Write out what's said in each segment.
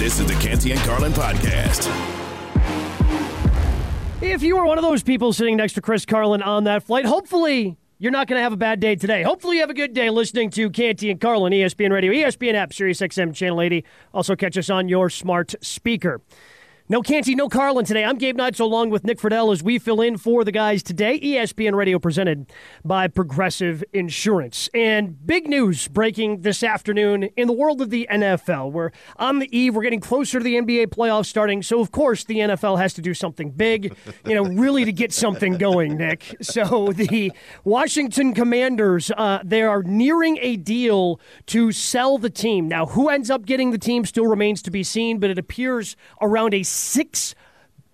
This is the Canty and Carlin podcast. If you were one of those people sitting next to Chris Carlin on that flight, hopefully you're not going to have a bad day today. Hopefully you have a good day listening to Canty and Carlin, ESPN Radio, ESPN app, Sirius XM Channel 80. Also catch us on your smart speaker. No Canty, no Carlin today. I'm Gabe Neitzel along with Nick Friedell as we fill in for the guys today. ESPN Radio presented by Progressive Insurance. And big news breaking this afternoon in the world of the NFL. We're on the eve, we're getting closer to the NBA playoffs starting. So, of course, the NFL has to do something big, you know, really to get something going, Nick. So, the Washington Commanders, uh, they are nearing a deal to sell the team. Now, who ends up getting the team still remains to be seen, but it appears around a six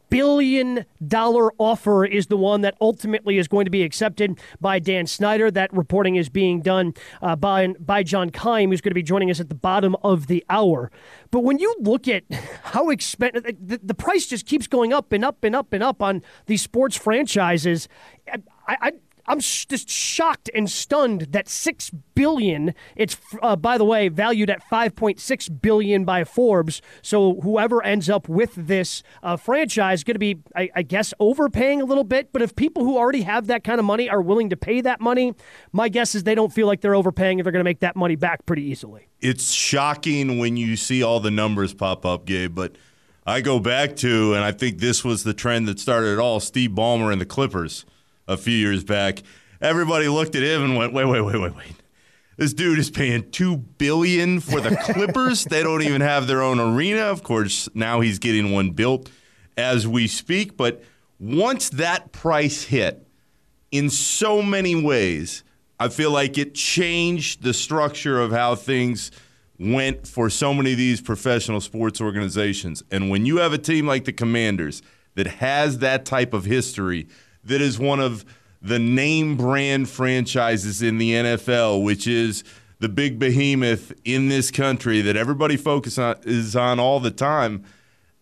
billion dollar offer is the one that ultimately is going to be accepted by Dan Snyder. That reporting is being done uh, by by John Keim, who's going to be joining us at the bottom of the hour. But when you look at how expensive the, the price just keeps going up and up and up and up on these sports franchises, I, I I'm just shocked and stunned that six billion. It's uh, by the way valued at 5.6 billion by Forbes. So whoever ends up with this uh, franchise is going to be, I, I, guess, overpaying a little bit. But if people who already have that kind of money are willing to pay that money, my guess is they don't feel like they're overpaying and they're going to make that money back pretty easily. It's shocking when you see all the numbers pop up, Gabe, but. I go back to, and I think this was the trend that started it all Steve Ballmer and the Clippers a few years back. Everybody looked at him and went, wait, wait, wait, wait, wait. This dude is paying two billion for the Clippers. they don't even have their own arena. Of course, now he's getting one built as we speak. But once that price hit, in so many ways, I feel like it changed the structure of how things went for so many of these professional sports organizations. And when you have a team like the Commanders that has that type of history, that is one of the name brand franchises in the NFL, which is the big behemoth in this country that everybody focuses on, is on all the time.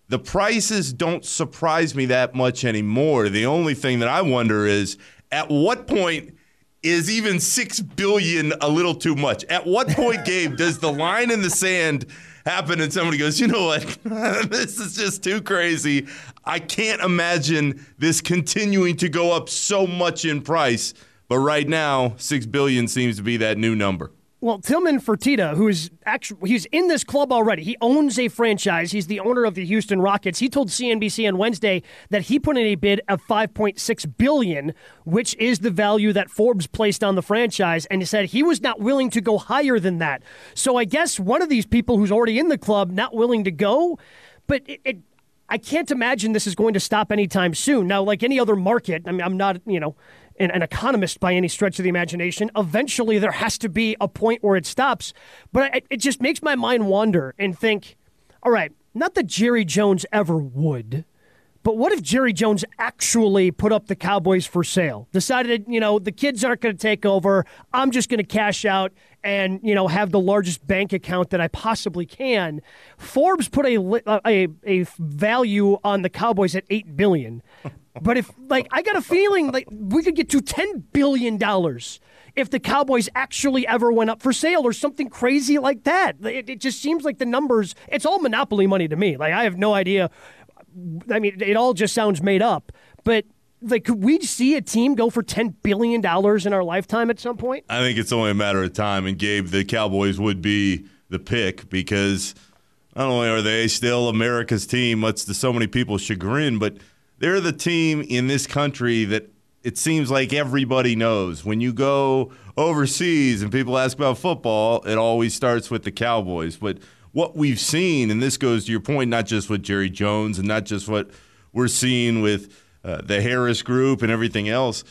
The prices don't surprise me that much anymore. The only thing that I wonder is at what point is even 6 billion a little too much? At what point, Gabe, does the line in the sand happen and somebody goes, you know what, this is just too crazy. I can't imagine this continuing to go up so much in price. But right now, six billion seems to be that new number. Well, Tillman Fertitta, who is actually he's in this club already. He owns a franchise. He's the owner of the Houston Rockets. He told CNBC on Wednesday that he put in a bid of 5.6 billion, which is the value that Forbes placed on the franchise, and he said he was not willing to go higher than that. So I guess one of these people who's already in the club not willing to go, but it, it I can't imagine this is going to stop anytime soon. Now, like any other market, I mean, I'm not, you know, an, an, economist by any stretch of the imagination. Eventually, there has to be a point where it stops. But it, it just makes my mind wander and think, all right, not that Jerry Jones ever would, but what if Jerry Jones actually put up the Cowboys for sale? Decided, you know, the kids aren't going to take over. I'm just going to cash out and, you know, have the largest bank account that I possibly can. Forbes put a a, a value on the Cowboys at 8 billion. But if like I got a feeling like we could get to 10 billion dollars if the Cowboys actually ever went up for sale or something crazy like that. It, it, just seems like the numbers, it's all monopoly money to me. Like, I have no idea I mean, it all just sounds made up. But like, could we see a team go for ten billion dollars in our lifetime at some point? I think it's only a matter of time. And Gabe, the Cowboys would be the pick because not only are they still America's team, much to so many people's chagrin, but they're the team in this country that it seems like everybody knows. When you go overseas and people ask about football, it always starts with the Cowboys. But what we've seen, and this goes to your point, not just with Jerry Jones and not just what we're seeing with uh, the Harris Group and everything else.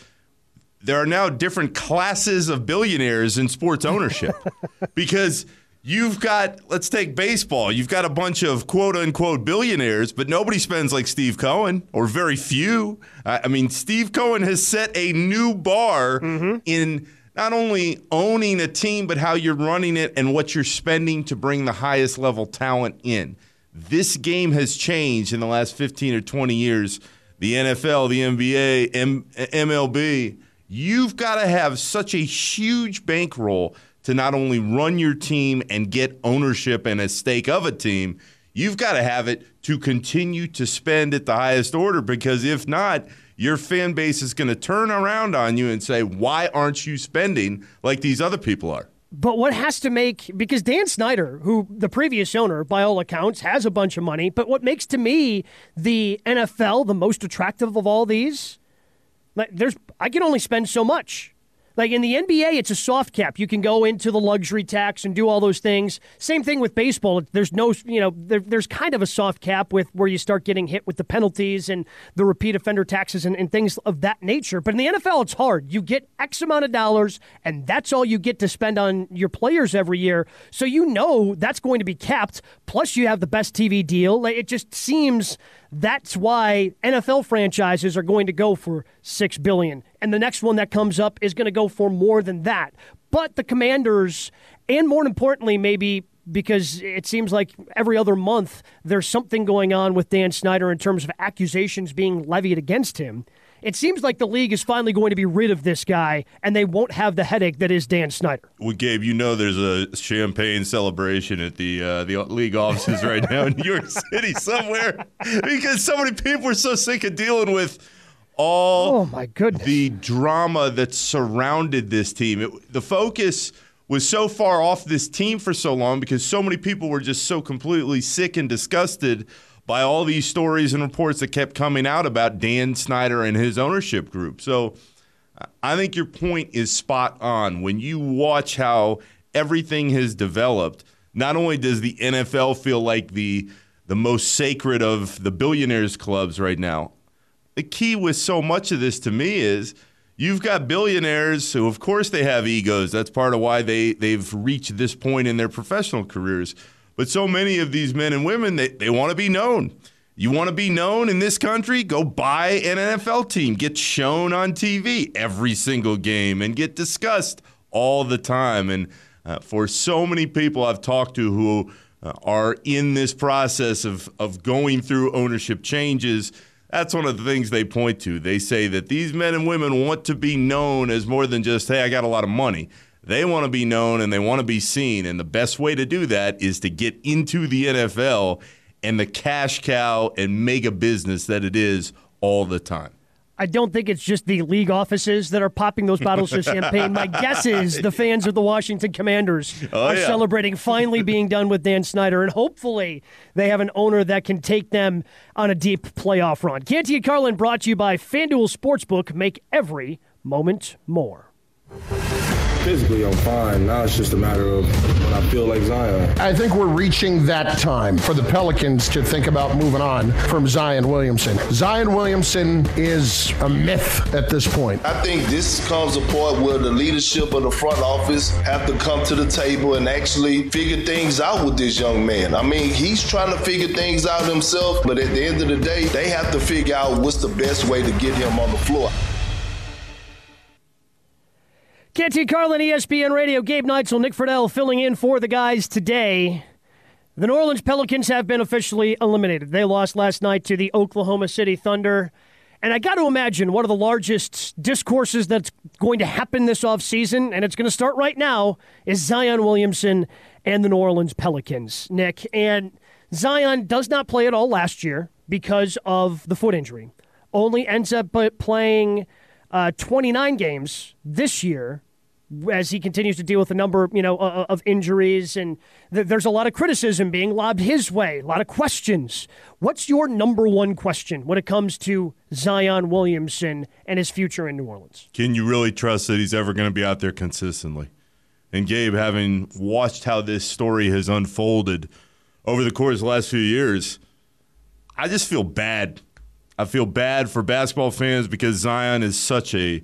There are now different classes of billionaires in sports ownership because You've got, let's take baseball. You've got a bunch of quote unquote billionaires, but nobody spends like Steve Cohen, or very few. I mean, Steve Cohen has set a new bar mm-hmm. in not only owning a team, but how you're running it and what you're spending to bring the highest level talent in. This game has changed in the last 15 or 20 years. The NFL, the NBA, M- MLB, you've got to have such a huge bankroll to not only run your team and get ownership and a stake of a team, you've got to have it to continue to spend at the highest order because if not, your fan base is going to turn around on you and say, why aren't you spending like these other people are? But what has to make because Dan Snyder, who the previous owner by all accounts has a bunch of money, but what makes to me the NFL the most attractive of all these, like there's I can only spend so much. Like in the NBA, it's a soft cap. You can go into the luxury tax and do all those things. Same thing with baseball. There's no, you know, there, there's kind of a soft cap with where you start getting hit with the penalties and the repeat offender taxes and, and things of that nature. But in the NFL, it's hard. You get X amount of dollars, and that's all you get to spend on your players every year. So you know that's going to be capped. Plus, you have the best TV deal. Like, it just seems that's why NFL franchises are going to go for 6 billion and the next one that comes up is going to go for more than that. But the Commanders and more importantly maybe because it seems like every other month there's something going on with Dan Snyder in terms of accusations being levied against him. It seems like the league is finally going to be rid of this guy, and they won't have the headache that is Dan Snyder. Well, Gabe, you know there's a champagne celebration at the uh, the league offices right now in New York City somewhere because so many people are so sick of dealing with all oh my goodness the drama that surrounded this team. It, the focus was so far off this team for so long because so many people were just so completely sick and disgusted by all these stories and reports that kept coming out about Dan Snyder and his ownership group. So I think your point is spot on. When you watch how everything has developed, not only does the NFL feel like the the most sacred of the billionaires clubs right now. The key with so much of this to me is you've got billionaires who of course they have egos. That's part of why they they've reached this point in their professional careers. But so many of these men and women, they, they want to be known. You want to be known in this country? Go buy an NFL team. Get shown on TV every single game and get discussed all the time. And uh, for so many people I've talked to who uh, are in this process of, of going through ownership changes, that's one of the things they point to. They say that these men and women want to be known as more than just, hey, I got a lot of money. They want to be known and they want to be seen. And the best way to do that is to get into the NFL and the cash cow and mega business that it is all the time. I don't think it's just the league offices that are popping those bottles of champagne. My guess is the fans of the Washington Commanders oh, are yeah. celebrating finally being done with Dan Snyder, and hopefully they have an owner that can take them on a deep playoff run. Canty and Carlin brought to you by FanDuel Sportsbook. Make every moment more physically I'm fine. Now it's just a matter of when I feel like Zion. I think we're reaching that time for the Pelicans to think about moving on from Zion Williamson. Zion Williamson is a myth at this point. I think this comes a point where the leadership of the front office have to come to the table and actually figure things out with this young man. I mean, he's trying to figure things out himself, but at the end of the day, they have to figure out what's the best way to get him on the floor. Canty Carlin, ESPN Radio, Gabe Neitzel, Nick Friedell filling in for the guys today. The New Orleans Pelicans have been officially eliminated. They lost last night to the Oklahoma City Thunder. And I got to imagine one of the largest discourses that's going to happen this offseason, and it's going to start right now, is Zion Williamson and the New Orleans Pelicans, Nick. And Zion does not play at all last year because of the foot injury. Only ends up playing uh, 29 games this year as he continues to deal with a number, you know, of injuries, and th- there's a lot of criticism being lobbed his way, a lot of questions. What's your number one question when it comes to Zion Williamson and his future in New Orleans? Can you really trust that he's ever going to be out there consistently? And Gabe, having watched how this story has unfolded over the course of the last few years, I just feel bad I feel bad for basketball fans because Zion is such a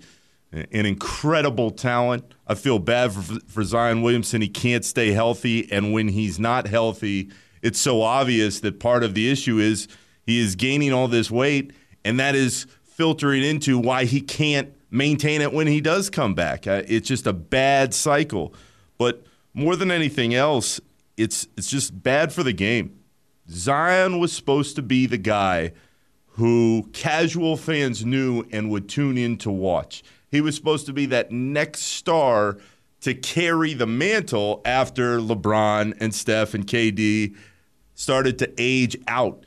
an incredible talent. I feel bad for, for Zion Williamson. He can't stay healthy, and when he's not healthy, it's so obvious that part of the issue is he is gaining all this weight, and that is filtering into why he can't maintain it when he does come back. Uh, it's just a bad cycle. But more than anything else, it's it's just bad for the game. Zion was supposed to be the guy who casual fans knew and would tune in to watch. He was supposed to be that next star to carry the mantle after LeBron and Steph and KD started to age out.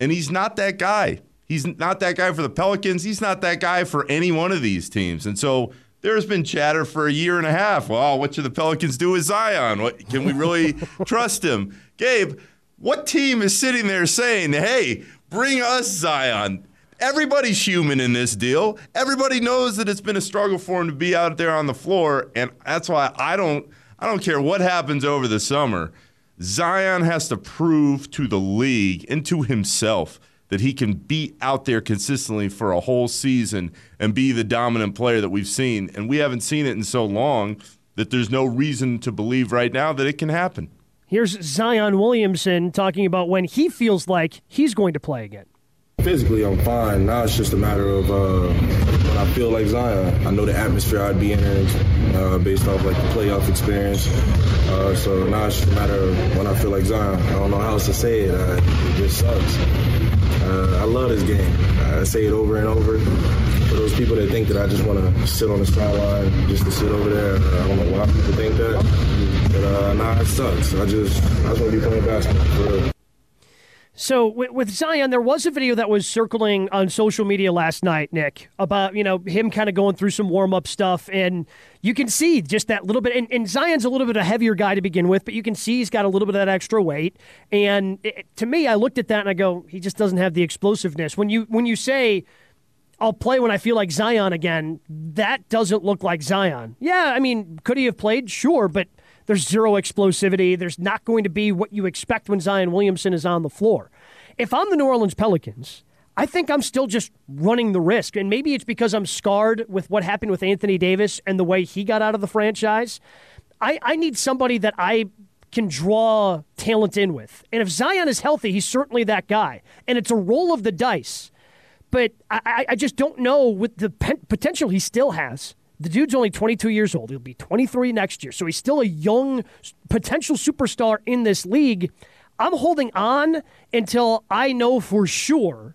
And he's not that guy. He's not that guy for the Pelicans. He's not that guy for any one of these teams. And so there's been chatter for a year and a half. Well, what should the Pelicans do with Zion? What, can we really trust him? Gabe, what team is sitting there saying, hey, bring us Zion? Everybody's human in this deal. Everybody knows that it's been a struggle for him to be out there on the floor, and that's why I don't I don't care what happens over the summer. Zion has to prove to the league and to himself that he can be out there consistently for a whole season and be the dominant player that we've seen. And we haven't seen it in so long that there's no reason to believe right now that it can happen. Here's Zion Williamson talking about when he feels like he's going to play again. Physically, I'm fine. Now it's just a matter of uh, when I feel like Zion. I know the atmosphere I'd be in uh, based off like the playoff experience. Uh, so now it's just a matter of when I feel like Zion. I don't know how else to say it. Uh, it just sucks. Uh, I love this game. I say it over and over. For those people that think that I just want to sit on the sideline just to sit over there, I don't know why people think that. But uh, nah, it sucks. I just I just want to be playing basketball. So with, Zion, there was a video that was circling on social media last night, Nick, about you know him kind of going through some warm up stuff, and you can see just that little bit. And, and, Zion's a little bit a heavier guy to begin with, but you can see he's got a little bit of that extra weight. And it, to me, I looked at that and I go, he just doesn't have the explosiveness. When you when you say I'll play when I feel like Zion again, that doesn't look like Zion. Yeah, I mean, could he have played? Sure, but there's zero explosivity. There's not going to be what you expect when Zion Williamson is on the floor. If I'm the New Orleans Pelicans, I think I'm still just running the risk. And maybe it's because I'm scarred with what happened with Anthony Davis and the way he got out of the franchise. I, I need somebody that I can draw talent in with. And if Zion is healthy, he's certainly that guy. And it's a roll of the dice. But I, I just don't know with the potential he still has the dude's only 22 years old. He'll be 23 next year. So he's still a young potential superstar in this league. I'm holding on until I know for sure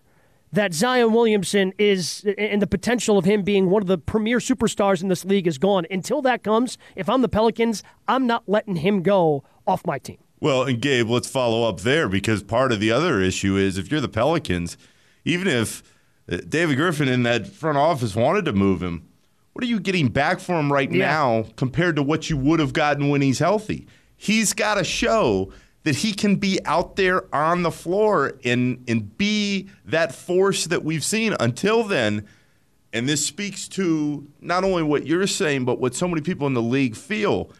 that Zion Williamson is and the potential of him being one of the premier superstars in this league is gone. Until that comes, if I'm the Pelicans, I'm not letting him go off my team. Well, and Gabe, let's follow up there because part of the other issue is if you're the Pelicans, even if uh, David Griffin in that front office wanted to move him, what are you getting back for him right yeah. now compared to what you would have gotten when he's healthy? He's got to show that he can be out there on the floor and and be that force that we've seen until then. And this speaks to not only what you're saying, but what so many people in the league feel.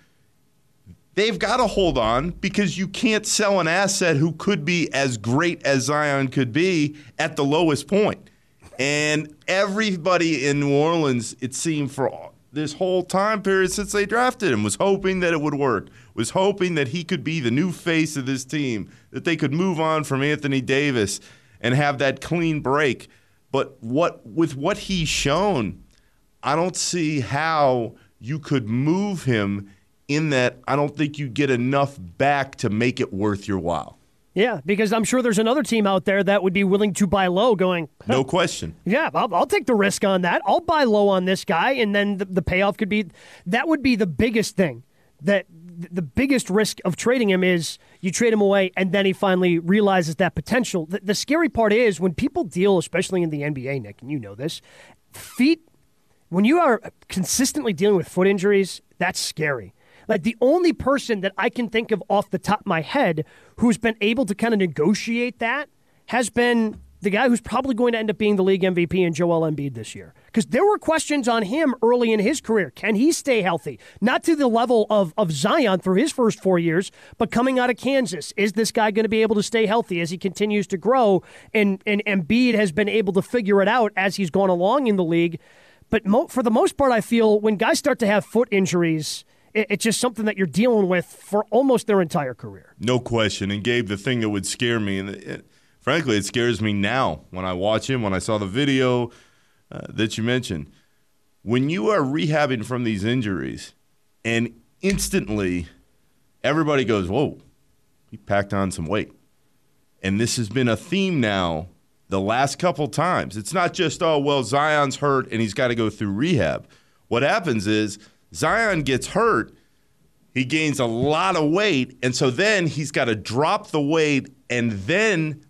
They've got to hold on because you can't sell an asset who could be as great as Zion could be at the lowest point. And everybody in New Orleans, it seemed for this whole time period since they drafted him, was hoping that it would work, was hoping that he could be the new face of this team, that they could move on from Anthony Davis and have that clean break. But what with what he's shown, I don't see how you could move him in that I don't think you get enough back to make it worth your while. Yeah, because I'm sure there's another team out there that would be willing to buy low, going. No question. Yeah, I'll, I'll, take the risk on that. I'll buy low on this guy, and then the, the payoff could be. That would be the biggest thing. That the biggest risk of trading him is you trade him away, and then he finally realizes that potential. The, the scary part is when people deal, especially in the NBA, Nick, and you know this, feet. When you are consistently dealing with foot injuries, that's scary like the only person that I can think of off the top of my head who's been able to kind of negotiate that has been the guy who's probably going to end up being the league MVP in Joel Embiid this year. Because there were questions on him early in his career. Can he stay healthy? Not to the level of, of Zion through his first four years, but coming out of Kansas. Is this guy going to be able to stay healthy as he continues to grow? And, and Embiid has been able to figure it out as he's gone along in the league. But mo- for the most part, I feel when guys start to have foot injuries, it's just something that you're dealing with for almost their entire career. No question. And Gabe, the thing that would scare me, and it, frankly, it scares me now when I watch him, when I saw the video uh, that you mentioned. When you are rehabbing from these injuries, and instantly everybody goes, Whoa, he packed on some weight. And this has been a theme now the last couple times. It's not just, oh, well, Zion's hurt and he's got to go through rehab. What happens is Zion gets hurt, he gains a lot of weight, and so then he's got to drop the weight and then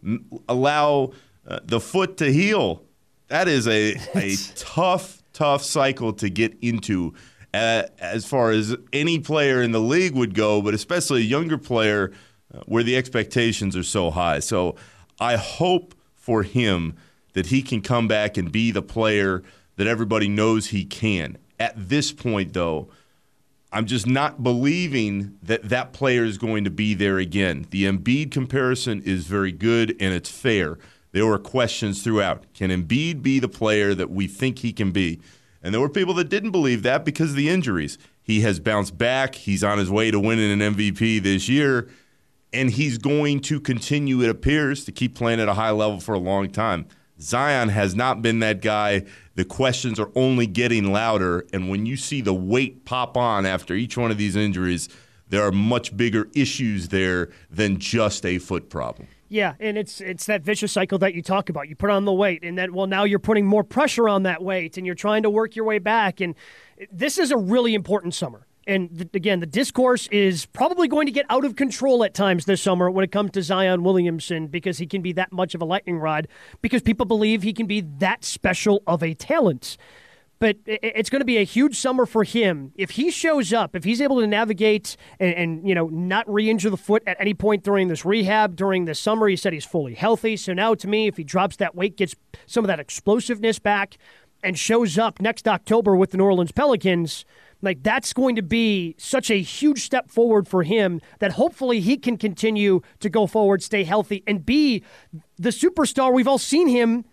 allow uh, the foot to heal. That is a, a tough, tough cycle to get into uh, as far as any player in the league would go, but especially a younger player uh, where the expectations are so high. So I hope for him that he can come back and be the player that everybody knows he can. At this point, though, I'm just not believing that that player is going to be there again. The Embiid comparison is very good and it's fair. There were questions throughout. Can Embiid be the player that we think he can be? And there were people that didn't believe that because of the injuries. He has bounced back. He's on his way to winning an MVP this year. And he's going to continue, it appears, to keep playing at a high level for a long time. Zion has not been that guy. The questions are only getting louder. And when you see the weight pop on after each one of these injuries, there are much bigger issues there than just a foot problem. Yeah, and it's it's that vicious cycle that you talk about. You put on the weight, and then well, now you're putting more pressure on that weight, and you're trying to work your way back. And this is a really important summer. And th- again, the discourse is probably going to get out of control at times this summer when it comes to Zion Williamson because he can be that much of a lightning rod because people believe he can be that special of a talent. But it's going to be a huge summer for him. If he shows up if he's able to navigate and, and, you know not re-injure the foot at any point during this rehab during the summer he said he's fully healthy. So now to me if he drops that weight gets some of that explosiveness back and shows up next october with the new orleans pelicans like that's going to be such a huge step forward for him that hopefully he can continue to go forward stay healthy and be the superstar we've all seen him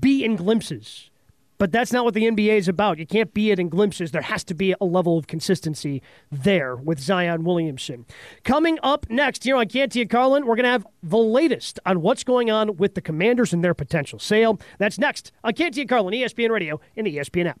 be in glimpses but that's not what the NBA is about. You can't be it in glimpses. There has to be a level of consistency there with Zion Williamson. Coming up next here on Canty Carlin, we're going to have the latest on what's going on with the Commanders and their potential sale. That's next on Canty Carlin, ESPN Radio, and the ESPN app.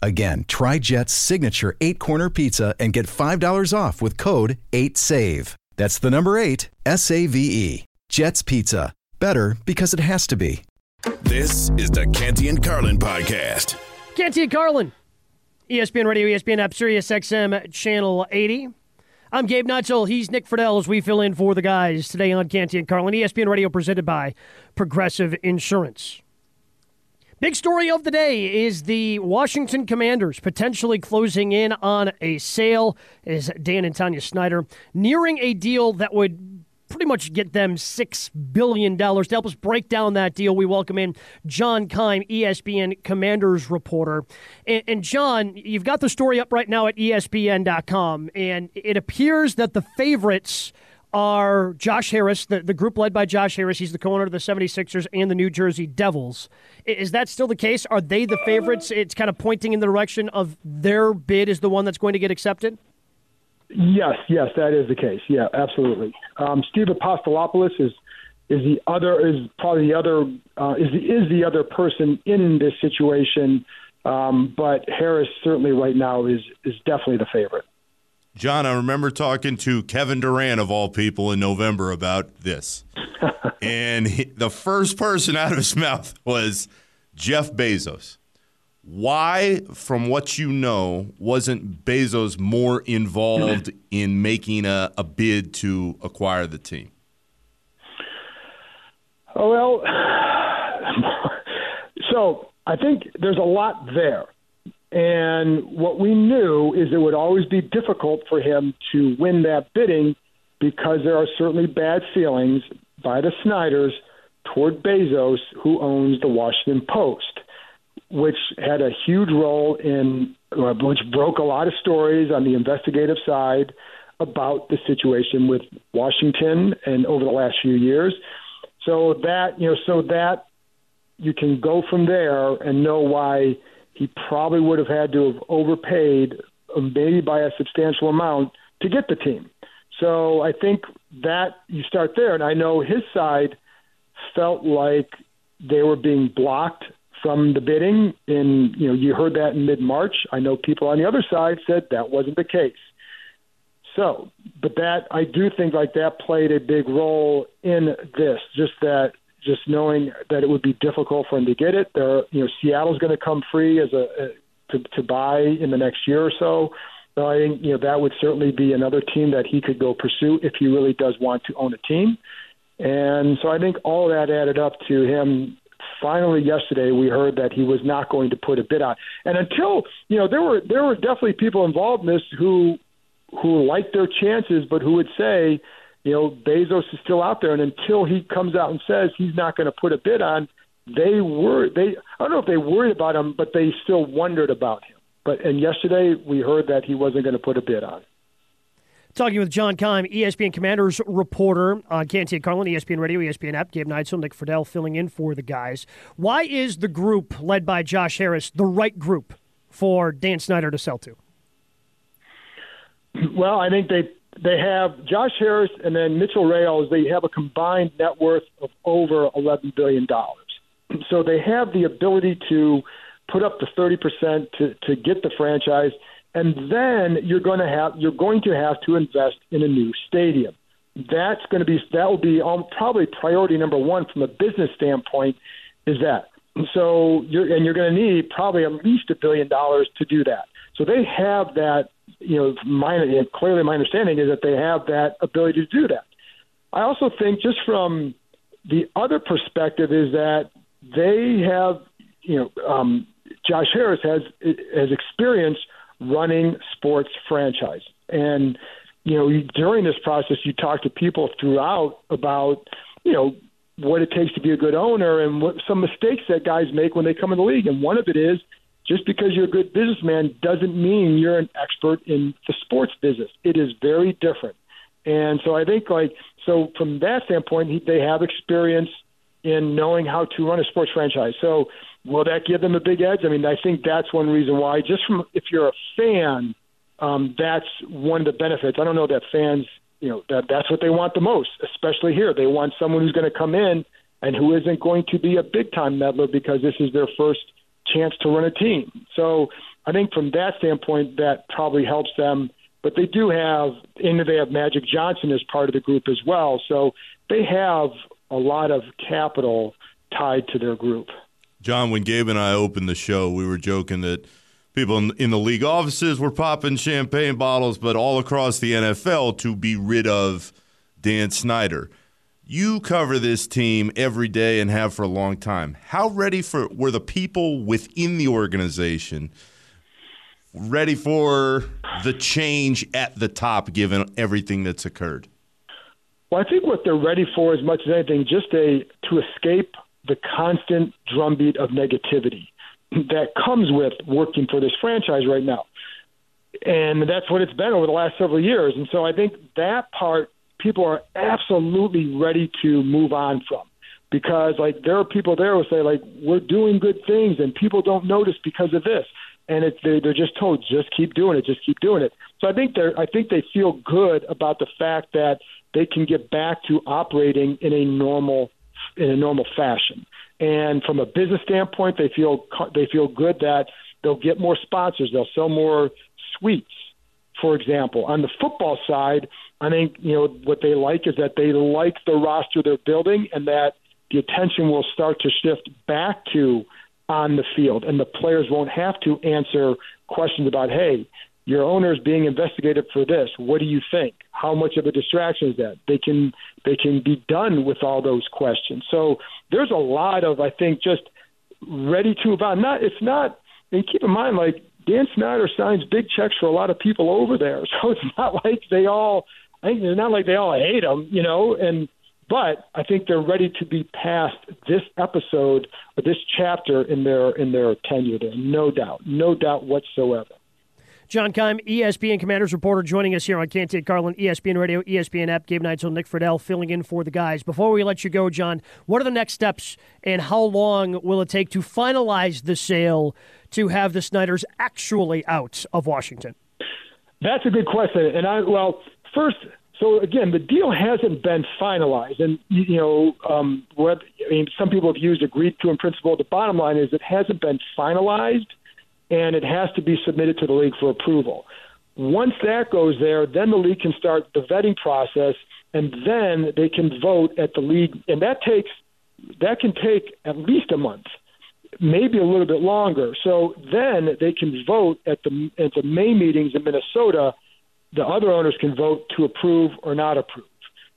Again, try Jet's signature eight corner pizza and get $5 off with code 8SAVE. That's the number eight, S A V E. Jet's Pizza. Better because it has to be. This is the Canty and Carlin podcast. Canty and Carlin, ESPN Radio, ESPN App, Sirius XM, Channel 80. I'm Gabe Neitzel. He's Nick Friedell as we fill in for the guys today on Canty and Carlin. ESPN Radio presented by Progressive Insurance. Big story of the day is the Washington Commanders potentially closing in on a sale. Is Dan and Tanya Snyder nearing a deal that would pretty much get them $6 billion. To help us break down that deal, we welcome in John Keim, ESPN Commanders reporter. And, and, John, you've got the story up right now at ESPN.com, and it appears that the favorites are Josh Harris, the, the group led by Josh Harris. He's the co owner of the 76ers and the New Jersey Devils. Is that still the case? Are they the favorites? It's kind of pointing in the direction of their bid is the one that's going to get accepted? Yes, yes, that is the case. Yeah, absolutely. Um, Steve Apostolopoulos is is the other is probably the other uh, is the is the other person in this situation, um, but Harris certainly right now is is definitely the favorite. John, I remember talking to Kevin Durant of all people in November about this. and he, the first person out of his mouth was Jeff Bezos. Why, from what you know, wasn't Bezos more involved in making a, a bid to acquire the team? Oh, well, so I think there's a lot there. And what we knew is it would always be difficult for him to win that bidding because there are certainly bad feelings by the Snyders toward Bezos, who owns the Washington Post, which had a huge role in, uh, which broke a lot of stories on the investigative side about the situation with Washington and over the last few years. So that, you know, so that you can go from there and know why he probably would have had to have overpaid, uh, maybe by a substantial amount, to get the team. So I think that you start there, and I know his side felt like they were being blocked from the bidding. In you know, you heard that in mid March. I know people on the other side said that wasn't the case. So, but that I do think like that played a big role in this. Just that, just knowing that it would be difficult for him to get it. There, you know, Seattle's going to come free as a, a to, to buy in the next year or so. So I think you know that would certainly be another team that he could go pursue if he really does want to own a team. And so I think all that added up to him. Finally, yesterday we heard that he was not going to put a bid on. And until you know, there were there were definitely people involved in this who who liked their chances, but who would say, you know, Bezos is still out there, and until he comes out and says he's not going to put a bid on, they were they. I don't know if they worried about him, but they still wondered about him. But and yesterday we heard that he wasn't going to put a bid on. Talking with John Keim, ESPN Commanders reporter on Canty and Carlin, ESPN Radio, ESPN app. Gabe Neitzel, Nick Friedell filling in for the guys. Why is the group led by Josh Harris the right group for Dan Snyder to sell to? Well, I think they they have Josh Harris and then Mitchell Rales. They have a combined net worth of over eleven billion dollars. So they have the ability to put up the thirty percent to to get the franchise, and then you're going to have you're going to have to invest in a new stadium. That's going to be that will be um, probably priority number one from a business standpoint. Is that so? You're and you're going to need probably at least a billion dollars to do that. So they have that you know, my clearly my understanding is that they have that ability to do that. I also think just from the other perspective is that they have, you know, um, Josh Harris has has experience running sports franchise, and you know, during this process, you talk to people throughout about, you know, what it takes to be a good owner and what some mistakes that guys make when they come in the league, and one of it is just because you're a good businessman doesn't mean you're an expert in the sports business. It is very different. And so I think like so from that standpoint, they have experience in knowing how to run a sports franchise. So will that give them a big edge? I mean, I think that's one reason why. Just from if you're a fan, um, that's one of the benefits. I don't know that fans, you know, that that's what they want the most, especially here. They want someone who's going to come in and who isn't going to be a big time meddler because this is their first chance to run a team. So I think from that standpoint, that probably helps them. But they do have, and they have Magic Johnson as part of the group as well. So they have a lot of capital tied to their group. John, when Gabe and I opened the show, we were joking that people in the league offices were popping champagne bottles, but all across the NFL to be rid of Dan Snyder. You cover this team every day and have for a long time. How ready for were the people within the organization ready for the change at the top given everything that's occurred? Well, I think what they're ready for as much as anything just a to escape the constant drumbeat of negativity that comes with working for this franchise right now. And that's what it's been over the last several years. And so I think that part people are absolutely ready to move on from. Because like there are people there who say like we're doing good things and people don't notice because of this. And it's they're, they're just told just keep doing it just keep doing it. So i think they're i think they feel good about the fact that they can get back to operating in a normal in a normal fashion. And from a business standpoint they feel they feel good that they'll get more sponsors. They'll sell more suites for example. On the football side, I think you know what they like is that they like the roster they're building, and that the attention will start to shift back to on the field, and the players won't have to answer questions about, hey, your owner is being investigated for this. What do you think? How much of a distraction is that? They can they can be done with all those questions. So there's a lot of I think just ready to about not it's not and keep in mind like Dan Snyder signs big checks for a lot of people over there. So it's not like they all I think it's not like they all hate him, you know, and but I think they're ready to be past this episode or this chapter in their in their tenure there. No doubt. No doubt whatsoever. John Keim, ESPN Commanders reporter, joining us here on Canty Carlin, ESPN Radio, ESPN app. Gabe Neitzel, Nick Friedell filling in for the guys. Before we let you go, John, what are the next steps and how long will it take to finalize the sale to have the Snyders actually out of Washington? That's a good question. And I, well, first, so again, the deal hasn't been finalized, and you know, um, what I mean, some people have used agreed to in principle. The bottom line is it hasn't been finalized and it has to be submitted to the league for approval. Once that goes there, then the league can start the vetting process, and then they can vote at the league, and that takes that can take at least a month, maybe a little bit longer. So then they can vote at the at the May meetings in Minnesota. The other owners can vote to approve or not approve.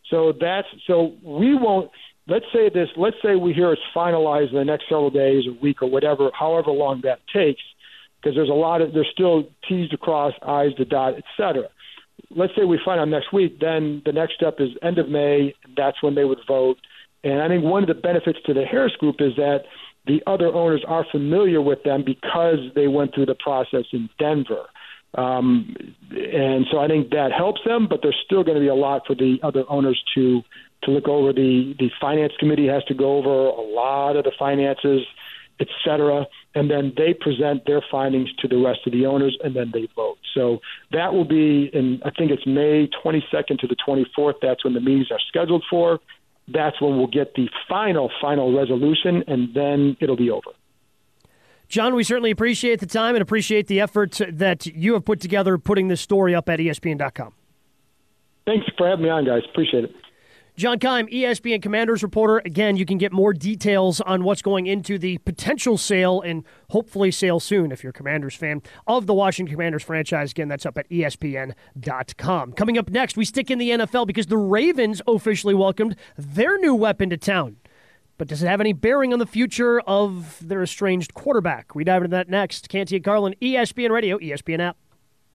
So that's so we won't. Let's say this. Let's say we hear it's finalized in the next several days, or week, or whatever, however long that takes because there's a lot of there's still T's to cross, I's to dot, et cetera. Let's say we find out next week, then the next step is end of May. That's when they would vote. And I think one of the benefits to the Harris Group is that the other owners are familiar with them because they went through the process in Denver. Um, and so I think that helps them, but there's still going to be a lot for the other owners to to look over. The the finance committee has to go over a lot of the finances et cetera, and then they present their findings to the rest of the owners, and then they vote. So that will be in, I think it's May 22nd to the 24th. That's when the meetings are scheduled for. That's when we'll get the final, final resolution, and then it'll be over. John, we certainly appreciate the time and appreciate the effort that you have put together putting this story up at ESPN.com. Thanks for having me on, guys. Appreciate it. John Keim, ESPN Commanders reporter. Again, you can get more details on what's going into the potential sale and hopefully sale soon if you're a Commanders fan of the Washington Commanders franchise. Again, that's up at ESPN.com. Coming up next, we stick in the NFL because the Ravens officially welcomed their new weapon to town. But does it have any bearing on the future of their estranged quarterback? We dive into that next. Canty and Carlin, ESPN Radio, ESPN app.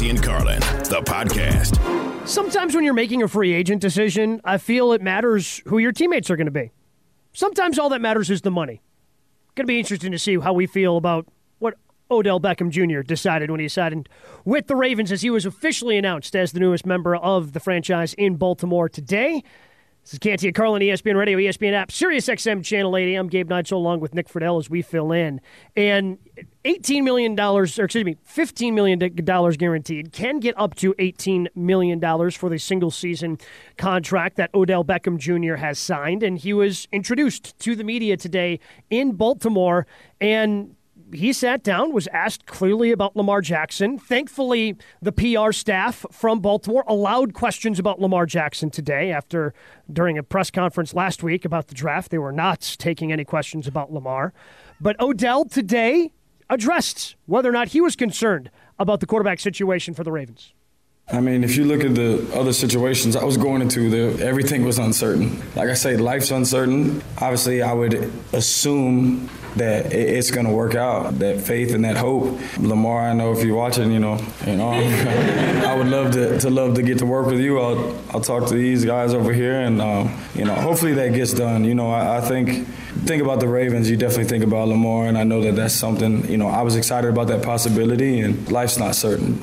And Carlin, the podcast. Sometimes when you're making a free agent decision, I feel it matters who your teammates are going to be. Sometimes all that matters is the money. Going to be interesting to see how we feel about what Odell Beckham Jr. decided when he signed with the Ravens as he was officially announced as the newest member of the franchise in Baltimore today. This is Canty and Carlin, ESPN Radio, ESPN app, Sirius XM Channel 80. I'm Gabe Neitzel along with Nick Friedell as we fill in. And $18 million, or excuse me, $15 million guaranteed, can get up to $18 million for the single season contract that Odell Beckham Jr. has signed. And he was introduced to the media today in Baltimore. And he sat down, was asked clearly about Lamar Jackson. Thankfully, the PR staff from Baltimore allowed questions about Lamar Jackson today after during a press conference last week about the draft. They were not taking any questions about Lamar. But Odell today addressed whether or not he was concerned about the quarterback situation for the Ravens. I mean, if you look at the other situations I was going into, the, everything was uncertain. Like I say, life's uncertain. Obviously, I would assume that it's going to work out. That faith and that hope. Lamar, I know if you're watching, you know, you know, I would love to, to love to get to work with you. I'll I'll talk to these guys over here, and um, you know, hopefully that gets done. You know, I, I think think about the Ravens, you definitely think about Lamar, and I know that that's something. You know, I was excited about that possibility, and life's not certain.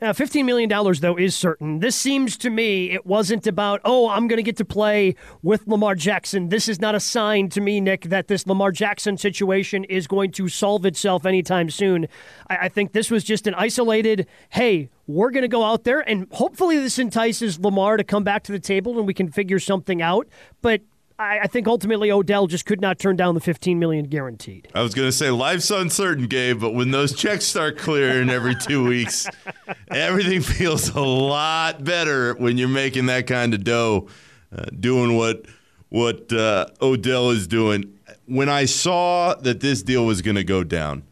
Now, $15 million, though, is certain. This seems to me it wasn't about, oh, I'm going to get to play with Lamar Jackson. This is not a sign to me, Nick, that this Lamar Jackson situation is going to solve itself anytime soon. I, I think this was just an isolated, hey, we're going to go out there, and hopefully this entices Lamar to come back to the table and we can figure something out. But I, I think ultimately Odell just could not turn down the 15 million guaranteed. I was going to say life's uncertain, Gabe, but when those checks start clearing every two weeks, everything feels a lot better when you're making that kind of dough, uh, doing what what uh, Odell is doing. When I saw that this deal was going to go down,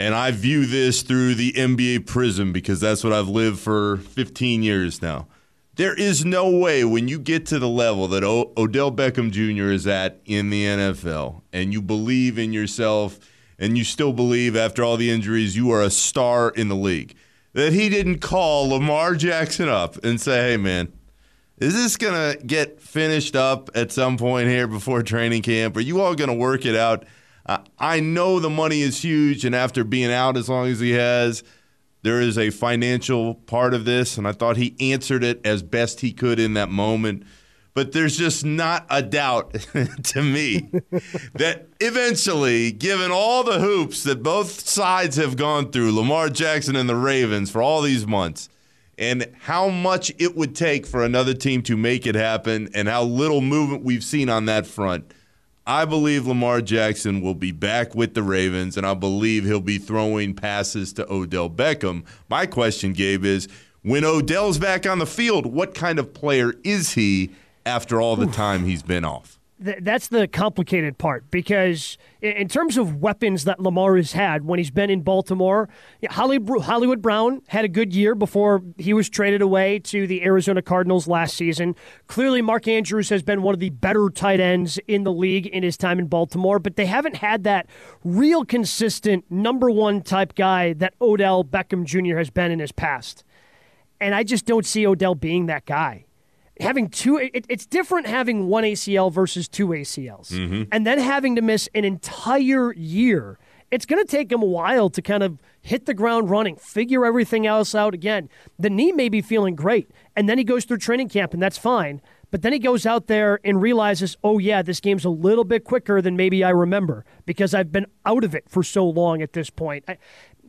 and I view this through the NBA prism because that's what I've lived for 15 years now. There is no way when you get to the level that o- Odell Beckham Jr. is at in the NFL and you believe in yourself and you still believe after all the injuries you are a star in the league, that he didn't call Lamar Jackson up and say, hey, man, is this going to get finished up at some point here before training camp? Are you all going to work it out? Uh, I know the money is huge, and after being out as long as he has, there is a financial part of this, and I thought he answered it as best he could in that moment. But there's just not a doubt to me that eventually, given all the hoops that both sides have gone through, Lamar Jackson and the Ravens for all these months, and how much it would take for another team to make it happen, and how little movement we've seen on that front I believe Lamar Jackson will be back with the Ravens, and I believe he'll be throwing passes to Odell Beckham. My question, Gabe, is when Odell's back on the field, what kind of player is he after all the time he's been off? Th- that's the complicated part because in, terms of weapons that Lamar has had when he's been in Baltimore, Hollywood Brown had a good year before he was traded away to the Arizona Cardinals last season. Clearly, Mark Andrews has been one of the better tight ends in the league in his time in Baltimore, but they haven't had that real consistent number one type guy that Odell Beckham Jr. has been in his past. And I just don't see Odell being that guy having two it, it's different having one ACL versus two ACLs mm-hmm. and then having to miss an entire year. It's going to take him a while to kind of hit the ground running figure everything else out again. The knee may be feeling great and then he goes through training camp and that's fine but then he goes out there and realizes oh yeah this game's a little bit quicker than maybe I remember because I've been out of it for so long at this point. I,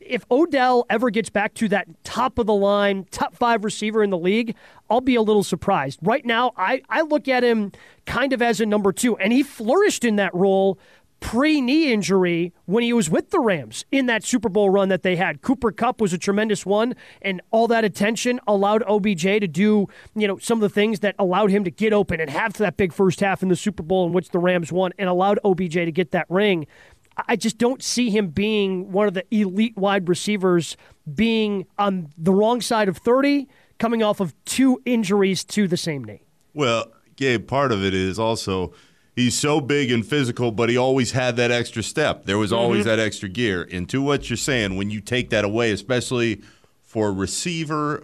if Odell ever gets back to that top of the line, top five receiver in the league, I'll be a little surprised. Right now, I, I look at him kind of as a number two, and he flourished in that role pre knee injury when he was with the Rams in that Super Bowl run that they had. Cooper Kupp was a tremendous one, and all that attention allowed OBJ to do, you know, some of the things that allowed him to get open and have that big first half in the Super Bowl in which the Rams won and allowed OBJ to get that ring. I just don't see him being one of the elite wide receivers, being on the wrong side of 30, coming off of two injuries to the same knee. Well, Gabe, part of it is also he's so big and physical, but he always had that extra step. There was always mm-hmm. that extra gear. And to what you're saying, when you take that away, especially for a receiver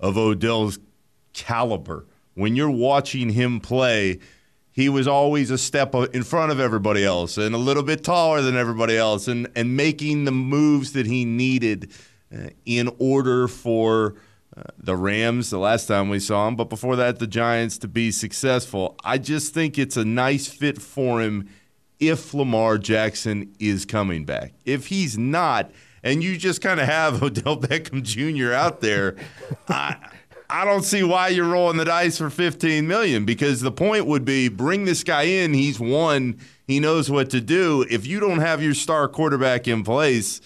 of Odell's caliber, when you're watching him play – he was always a step in front of everybody else and a little bit taller than everybody else and, and making the moves that he needed uh, in order for uh, the Rams the last time we saw him, but before that, the Giants to be successful. I just think it's a nice fit for him if Lamar Jackson is coming back. If he's not, and you just kind of have Odell Beckham Jr. out there, I, I don't see why you're rolling the dice for 15 million because the point would be bring this guy in. He's won. He knows what to do. If you don't have your star quarterback in place,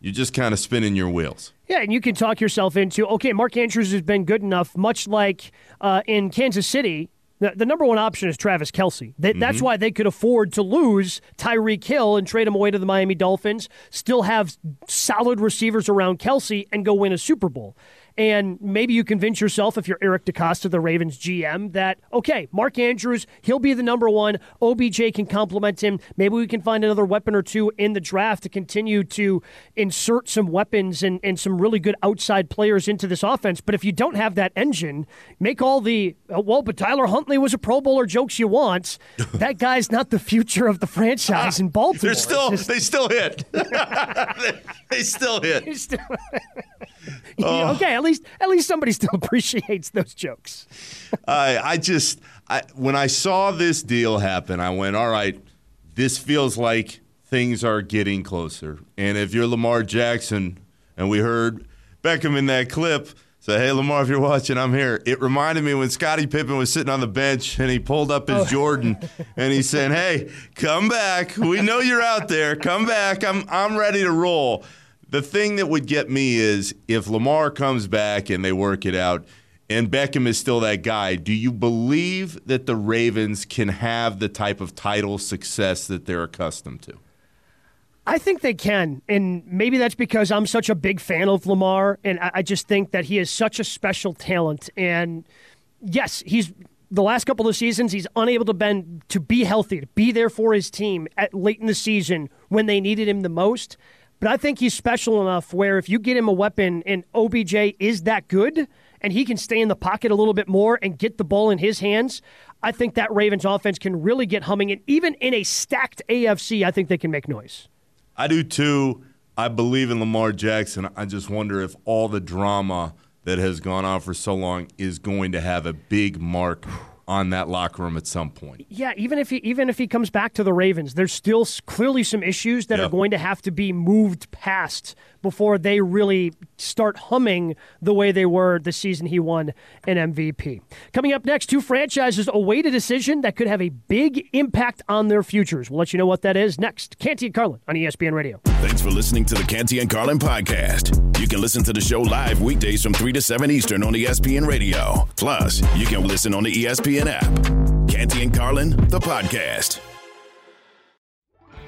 you're just kind of spinning your wheels. Yeah, and you can talk yourself into okay. Mark Andrews has been good enough, much like uh, in Kansas City. The, the, number one option is Travis Kelce. They, mm-hmm. That's why they could afford to lose Tyreek Hill and trade him away to the Miami Dolphins, still have solid receivers around Kelce, and go win a Super Bowl. And maybe you convince yourself, if you're Eric DeCosta, the Ravens GM, that, okay, Mark Andrews, he'll be the number one. OBJ can complement him. Maybe we can find another weapon or two in the draft to continue to insert some weapons and, and some really good outside players into this offense. But if you don't have that engine, make all the, uh, well, but Tyler Huntley was a Pro Bowler jokes you want. that guy's not the future of the franchise in Baltimore. They're still, just... they still hit. they, they, still hit. Oh. Okay, at least at least somebody still appreciates those jokes. I I just I, when I saw this deal happen, I went, all right, this feels like things are getting closer. And if you're Lamar Jackson, and we heard Beckham in that clip say, "Hey, Lamar, if you're watching, I'm here." It reminded me when Scottie Pippen was sitting on the bench and he pulled up his oh. Jordan and he's saying, "Hey, come back. We know you're out there. Come back. I'm I'm ready to roll." The thing that would get me is if Lamar comes back and they work it out and Beckham is still that guy, do you believe that the Ravens can have the type of title success that they're accustomed to? I think they can. And maybe that's because I'm such a big fan of Lamar. And I just think that he is such a special talent. And yes, he's the last couple of seasons, he's unable to bend to be healthy, to be there for his team at late in the season when they needed him the most. But I think he's special enough where if you get him a weapon and OBJ is that good and he can stay in the pocket a little bit more and get the ball in his hands, I think that Ravens offense can really get humming. And even in a stacked AFC, I think they can make noise. I do too. I believe in Lamar Jackson. I just wonder if all the drama that has gone on for so long is going to have a big mark on that locker room at some point. Yeah, even if he even if he comes back to the Ravens, there's still clearly some issues that yep. are going to have to be moved past before they really start humming the way they were the season he won an MVP. Coming up next, two franchises await a decision that could have a big impact on their futures. We'll let you know what that is next. Canty and Carlin on ESPN Radio. Thanks for listening to the Canty and Carlin podcast. You can listen to the show live weekdays from 3 to 7 Eastern on ESPN Radio. Plus, you can listen on the ESPN app. Canty and Carlin, the podcast.